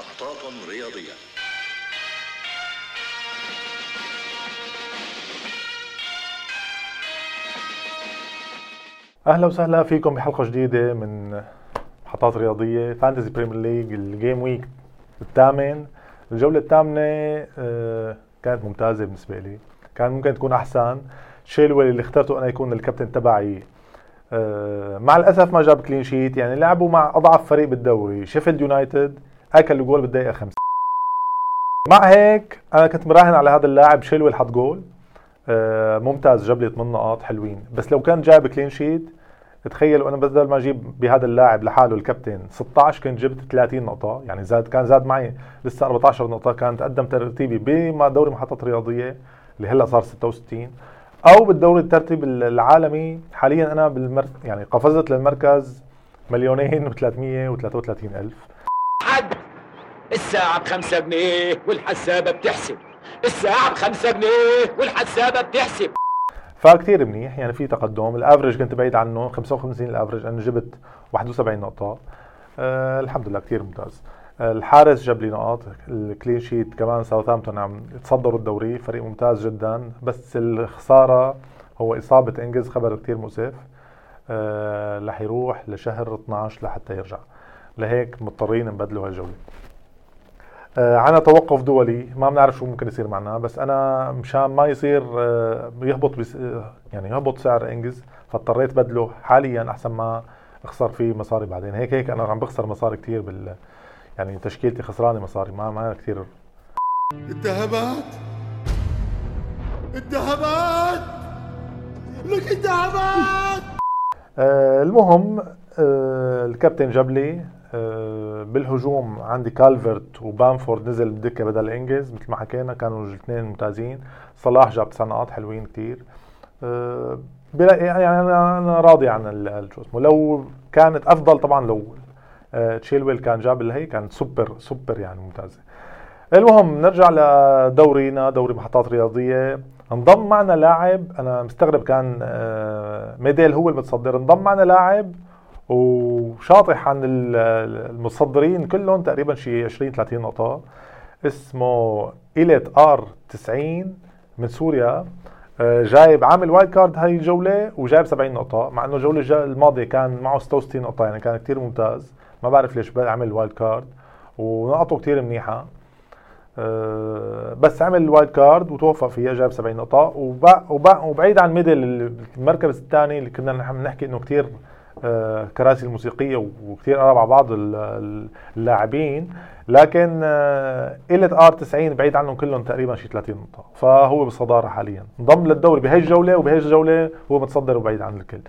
محطات رياضية. أهلا وسهلا فيكم بحلقة جديدة من محطات رياضية Fantasy Premier League ال game week الثامن. الجولة الثامنة آه، كانت ممتازة بالنسبة لي. كان ممكن تكون أحسن. تشيلويل اللي اخترته أنا يكون الكابتن تبعي. آه، مع الأسف ما جاب clean sheet يعني لعبوا مع أضعف فريق بالدوري. شيفيلد يونايتد اكل الجول بالدقيقة 5 مع هيك أنا كنت مراهن على هذا اللاعب تشيلويل حط جول. آه، ممتاز جاب لي 8 نقاط حلوين. بس لو كان جاب clean sheet تخيلوا أنا بدل ما أجيب بهذا اللاعب لحاله الكابتن 16 كنت جبت 30 نقطة. يعني زاد كان زاد معي لسه 14 نقطة كان تقدم ترتيبي بدوري محطات رياضية اللي هلأ صار 66 أو بالدوري الترتيب العالمي حاليا أنا بالمر يعني قفزت للمركز مليونين و333 ألف. الساعة بخمسة جنيه والحسابة بتحسب. الساعة بخمسة جنيه والحسابة بتحسب. فكتير منيح يعني في تقدم. ال average كنت بعيد عنه 55 ال average أنا جبت 71 نقطة. أه الحمد لله كتير ممتاز. أه الحارس جاب لي نقاط ال clean sheet كمان ساوثهامبتون عم يتصدروا الدوري فريق ممتاز جدا. بس الخسارة هو إصابة إنجز خبر كتير مؤسف. أه رح يروح لشهر 12 لحتى يرجع. لهيك مضطرين نبدلوا هالجولة. آه، عنا توقف دولي ما بنعرف شو ممكن يصير معنا بس أنا مشان ما يصير آه، يهبط بس آه، يعني يهبط سعر إنجز فاضطريت بدله حاليا أحسن ما أخسر فيه مصاري بعدين. هيك هيك أنا عم بخسر مصاري كثير بال يعني تشكيلتي خسرانة مصاري ما ما كثير الذهبات الذهبات لك الذهبات آه المهم آه الكابتن جاب لي آه بالهجوم عندي كالفرت وبامفورد نزل بدكة بدل إنجز مثل ما حكينا كانوا الاثنين ممتازين. صلاح جاب تسع نقاط حلوين كثير آه يعني أنا أنا راضي عن شو اسمه لو كانت أفضل طبعا لو آه تشيلويل كان جاب اللي هي كانت super super يعني ممتازة. المهم نرجع لدورينا دوري محطات رياضية. انضم معنا لاعب أنا مستغرب كان آه ميدل هو المتصدر. انضم معنا لاعب وشاطح عن المتصدرين كلهم تقريبا شي 20 30 نقطة. اسمه إيلت آر 90 من سوريا. آه، جايب عامل wild card هاي الجولة وجايب 70 نقطة مع إنه الجولة الماضية كان معه 66 نقطة يعني كان كثير ممتاز. ما بعرف ليش عمل wild card ونقطه كثير منيحة. آه، بس عمل ال wild card وتوفق فيها جايب 70 نقطة. وبعيد عن ميدل المركز الثاني اللي كنا نحكي إنه كثير آه، كراسي الموسيقية وكثير قرب على بعض اللاعبين لكن إيلت آر 90 بعيد عنهم كلهم تقريبا شي 30 نقطة. فهو بالصداره حاليا. انضم للدوري بهي الجوله وبهي الجوله هو متصدر وبعيد عن الكل.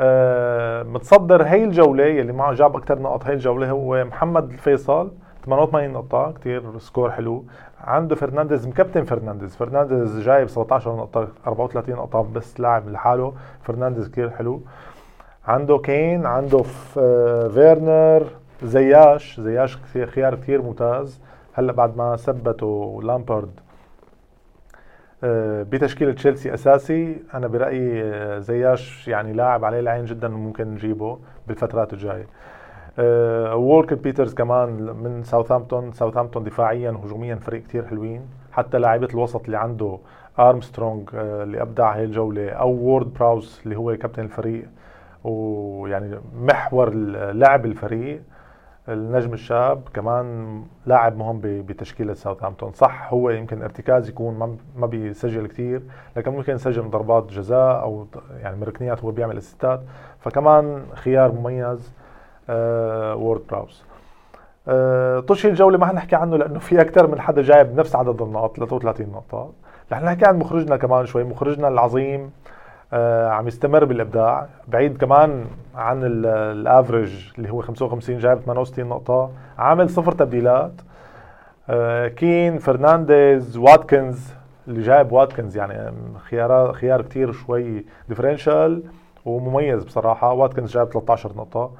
آه، متصدر هي الجوله يلي معه جاب أكثر نقط هي الجوله هو محمد الفيصل 88 نقطة كثير score حلو. عنده فرنانديز مكابتن فرنانديز. فرنانديز جايب 17 نقطة 34 نقطة بس لاعب لحاله. فرنانديز كثير حلو. عنده كين عنده آه، فيرنر زياش زياش خيار كثير ممتاز. هلأ بعد ما ثبتوا لامبارد آه، بتشكيلة تشيلسي أساسي أنا برأيي آه، زياش يعني لاعب عليه العين جدا وممكن نجيبه بالفترات الجاية. وولكر بيترز كمان من ساوثهامبتون ساوثهامبتون دفاعيا وهجوميا فريق كثير حلوين. حتى لاعيبه الوسط اللي عنده أرمسترونج اللي أبدع هاي الجولة أو وورد براوس اللي هو كابتن الفريق ويعني محور لعب الفريق النجم الشاب كمان لاعب مهم بتشكيلة ساوثهامبتون. صح هو يمكن ارتكاز يكون ما بيسجل كثير لكن ممكن يسجل ضربات جزاء أو يعني من ركنيات هو بيعمل assist ات فكمان خيار مميز آه وورد براوس آه طش الجولة ما حنحكي عنه لأنه في أكثر من حدا جايب نفس عدد النقاط 33 نقطة. رح نحكي عن مخرجنا كمان شوي مخرجنا العظيم آه عم يستمر بالإبداع. بعيد كمان عن ال average اللي هو 55 جايب 68 نقطة. عامل صفر تبديلات. آه كين فرنانديز واتكنز. اللي جايب واتكنز يعني خيار خيار كثير شوي differential ومميز بصراحة. واتكنز جايب 13 نقطة.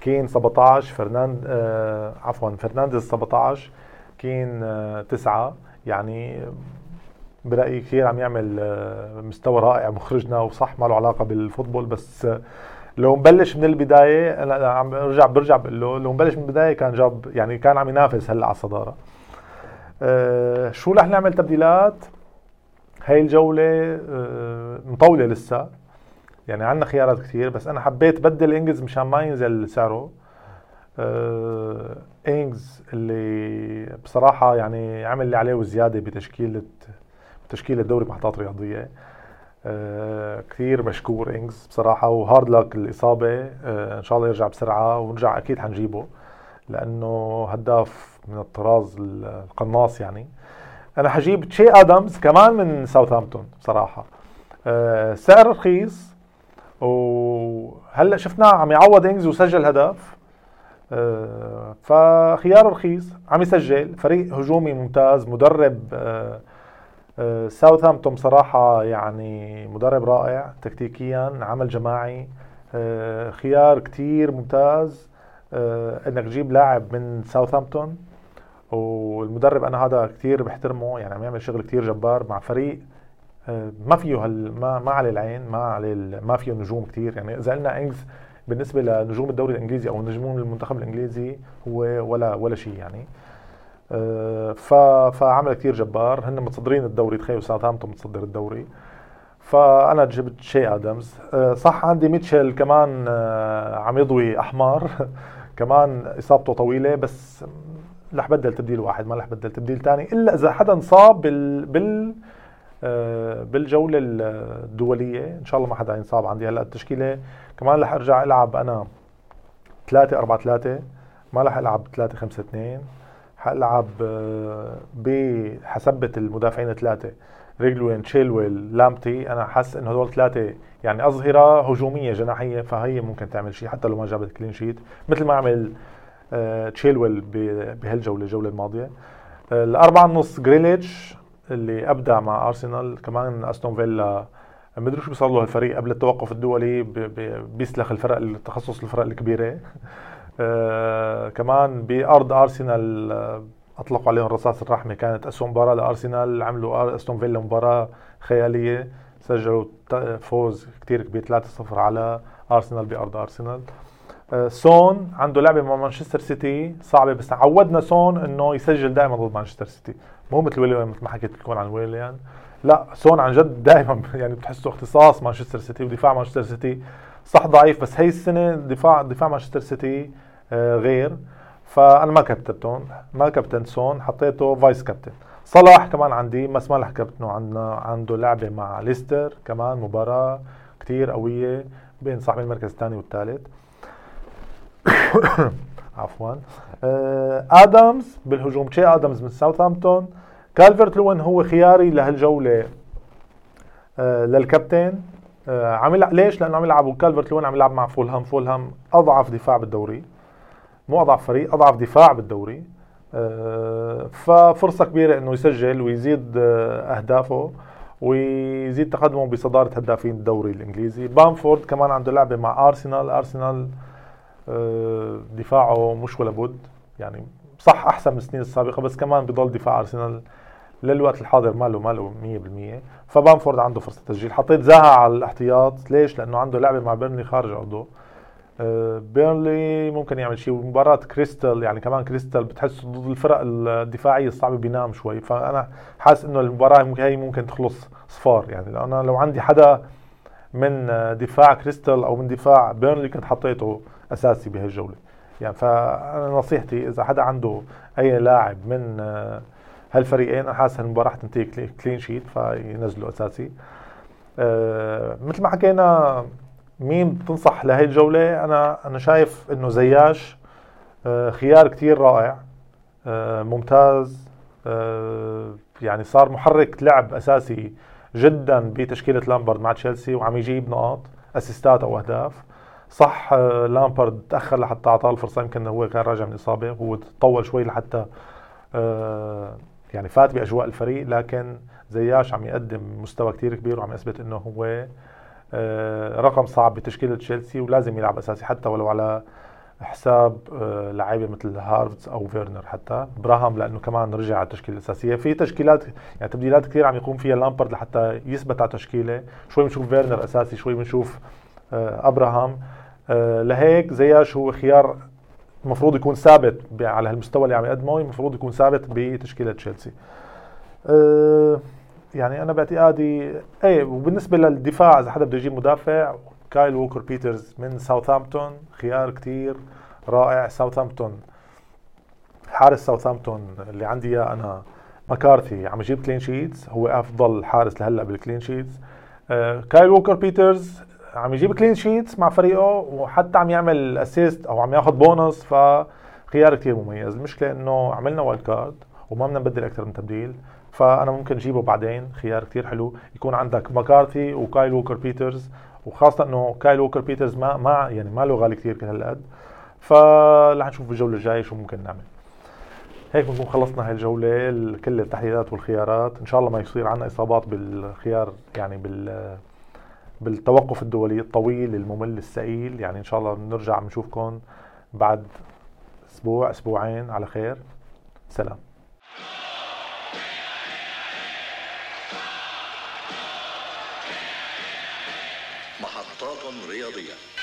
كين 17 فرناند آه عفوا فرنانديز 17 كين آه 9 يعني برأيي كثير عم يعمل آه، مستوى رائع مخرجنا وصح ما له علاقة بال football بس لو مبلش من البداية أنا عم برجع برجع بقول له لو مبلش من البداية كان جاب يعني كان عم ينافس هلأ على الصدارة. أه شو رح نعمل تبديلات؟ هاي الجولة أه مطولة لسه. يعني عندنا خيارات كثير بس أنا حبيت بدل انجز مشان ما ينزل سعره. أه إنجز اللي بصراحة يعني عمل اللي عليه وزيادة بتشكيلة تشكيلة دوري محطات رياضية آه كثير مشكور إنجز بصراحة و hard luck الإصابة آه إن شاء الله يرجع بسرعة ونرجع أكيد حنجيبه لأنه هداف من الطراز القناص يعني. أنا حجيب تشي آدمز كمان من ساوثهامبتون بصراحة. آه سعر رخيص وهلأ شفناه عم يعوض إنجز وسجل هدف فخيار رخيص عم يسجل فريق هجومي ممتاز مدرب ساوثهامبتون بصراحة يعني مدرب رائع تكتيكيا عمل جماعي آه، خيار كتير ممتاز آه، إنك تجيب لاعب من ساوثهامبتون والمدرب أنا هذا كتير بحترمه يعني عم يعمل شغل كتير جبار مع فريق ما فيه هال ما ما عليه العين ما عليه ما فيه نجوم كتير. يعني إذا قلنا انجز بالنسبة لنجوم الدوري الإنجليزي أو نجوم المنتخب الإنجليزي هو ولا ولا شيء يعني. فعمل كثير جبار. هن متصدرين الدوري تخيلوا ساوثهامبتون متصدر الدوري. فانا جبت شي آدمز. آه، صح عندي ميتشل كمان آه، عم يضوي أحمر. كمان إصابته طويلة بس رح بدل تبديل واحد ما رح بدل تبديل ثاني إلا إذا حدا انصاب بال بال آه، بالجولة الدولية. إن شاء الله ما حدا ينصاب عندي هلأ التشكيلة. كمان رح أرجع ألعب أنا 3 4 3 ما رح ألعب 3 5 2 حلعب آه، بحسبة المدافعين ثلاثة ريجيلون تشيلويل لامبتي أنا حاسس إنه هدول ثلاثة يعني أظهرة هجومية جناحية فهي ممكن تعمل شيء حتى لو ما جابت clean sheet مثل ما عمل آه، تشيلويل بهالجولة الجولة الماضية. آه، الأربعة النص جريليش اللي أبدع مع ارسنال كمان أستون فيلا. ما أدري شو بيصير له الفريق قبل التوقف الدولي بيسلخ الفرق اختصاص الفرق الكبيرة. كمان بأرض أرسنال آه أطلقوا عليهم رصاص الرحمة. كانت اسوء مباراة لأرسنال عملوا أستون فيلا مباراة خيالية. سجلوا فوز كتير كبير 3-0 على أرسنال بأرض أرسنال. آه سون عنده لعبة مع مانشستر سيتي صعبة بس عودنا سون إنه يسجل دائما ضد مانشستر سيتي. مو مثل ويليان مثل ما حكيت لكم عن ويليان لا سون عن جد دائما يعني بتحسه اختصاص مانشستر سيتي ودفاع مانشستر سيتي. صح ضعيف بس هي السنة دفاع دفاع مانشستر سيتي آه، غير. فأنا ما كابتنت سون ما كابتنت سون حطيته vice captain. صلاح كمان عندي بس ما كابتنه عندنا عنده لعبة مع ليستر كمان مباراة كتير قوية بين صاحب المركز الثاني والثالث. عفوا. آه، ادمز بالهجوم. تشي ادمز من ساوثهامبتون. كالفرت لوين هو خياري لهالجولة آه، للكابتن. عم ليش؟ لأنه عم يلعب كالفرت لوين عم يلعب مع فولهام. فولهام أضعف دفاع بالدوري. مو أضعف فريق أضعف دفاع بالدوري. آه، ففرصة كبيرة إنه يسجل ويزيد آه، أهدافه ويزيد تقدمه بصدارة هدافين الدوري الإنجليزي. بامفورد كمان عنده لعبة مع أرسنال. أرسنال آه، دفاعه مش ولا بد. يعني صح أحسن من السنين السابقة بس كمان بضل دفاع أرسنال للوقت الحاضر ماله ماله 100% فبامفورد عنده فرصة تسجيل. حطيت زاها على الاحتياط. ليش؟ لأنه عنده لعبة مع بيرني خارج ارضه آه، بيرنلي ممكن يعمل شيء. ومباراة كريستال يعني كمان كريستال بتحس ضد الفرق الدفاعية الصعبة بينام شوي. فأنا حاسس إنه المباراة هي ممكن تخلص صفار. يعني لأنا لو عندي حدا من دفاع كريستال أو من دفاع بيرنلي كنت حطيته أساسي بهالجولة. يعني فأنا نصيحتي إذا حدا عنده أي لاعب من آه، هالفريقين أنا حاسس المباراة حتنتهي clean sheet فينزلوا أساسي. أه مثل ما حكينا مين بتنصح لهي الجولة؟ أنا أنا شايف إنه زياش آه، خيار كتير رائع آه، ممتاز آه، يعني صار محرك لعب أساسي جدا بتشكيلة لامبرد مع تشيلسي وعم يجيب نقاط أسيستات أو أهداف. صح لامبرد تأخر لحتى أعطاه الفرصة يمكن هو كان راجع من إصابة هو تطول شوي لحتى يعني فات بأجواء الفريق لكن زياش عم يقدم مستوى كتير كبير وعم يثبت إنه هو آه، رقم صعب بتشكيلة تشيلسي ولازم يلعب أساسي حتى ولو على حساب آه، لعيبة مثل هافرتز أو فيرنر حتى. أبراهام لأنه كمان رجع على التشكيلة الأساسية. في تشكيلات يعني تبديلات كثير عم يقوم فيها لامبارد لحتى يثبت على تشكيله شوي بنشوف فيرنر أساسي شوي بنشوف آه، أبراهام. لهيك زياش هو خيار المفروض يكون ثابت على هالمستوى اللي عم يقدمه المفروض يكون ثابت بتشكيلة تشيلسي. أه يعني أنا باعتقادي إيه وبالنسبة للدفاع إذا حدا بده يجيب مدافع كايل ووكر بيترز من ساوثهامبتون خيار كتير رائع. ساوثهامبتون حارس ساوثهامبتون اللي عندي إياه أنا مكارثي عم يجيب clean sheets هو أفضل حارس لهلأ بال clean sheets آه كايل ووكر بيترز عم يجيب clean sheets مع فريقه وحتى عم يعمل assist أو عم ياخذ بونص فخيار كتير مميز. المشكلة إنه عملنا wild card وما بدنا نبدل أكثر من تبديل فأنا ممكن اجيبه بعدين. خيار كتير حلو. يكون عندك مكارثي وكايل ووكر بيترز وخاصة إنه كايل ووكر بيترز ما ما يعني ما له غالي كثير كهالقد. فرح نشوف بالجوله الجاية شو ممكن نعمل. هيك بنكون خلصنا هاي الجولة ال- كل التحليلات والخيارات. إن شاء الله ما يصير عنا إصابات بالخيار يعني بال بالتوقف الدولي الطويل الممل الثقيل يعني إن شاء الله بنرجع بنشوفكم بعد أسبوع أسبوعين على خير. سلام. محطات رياضية.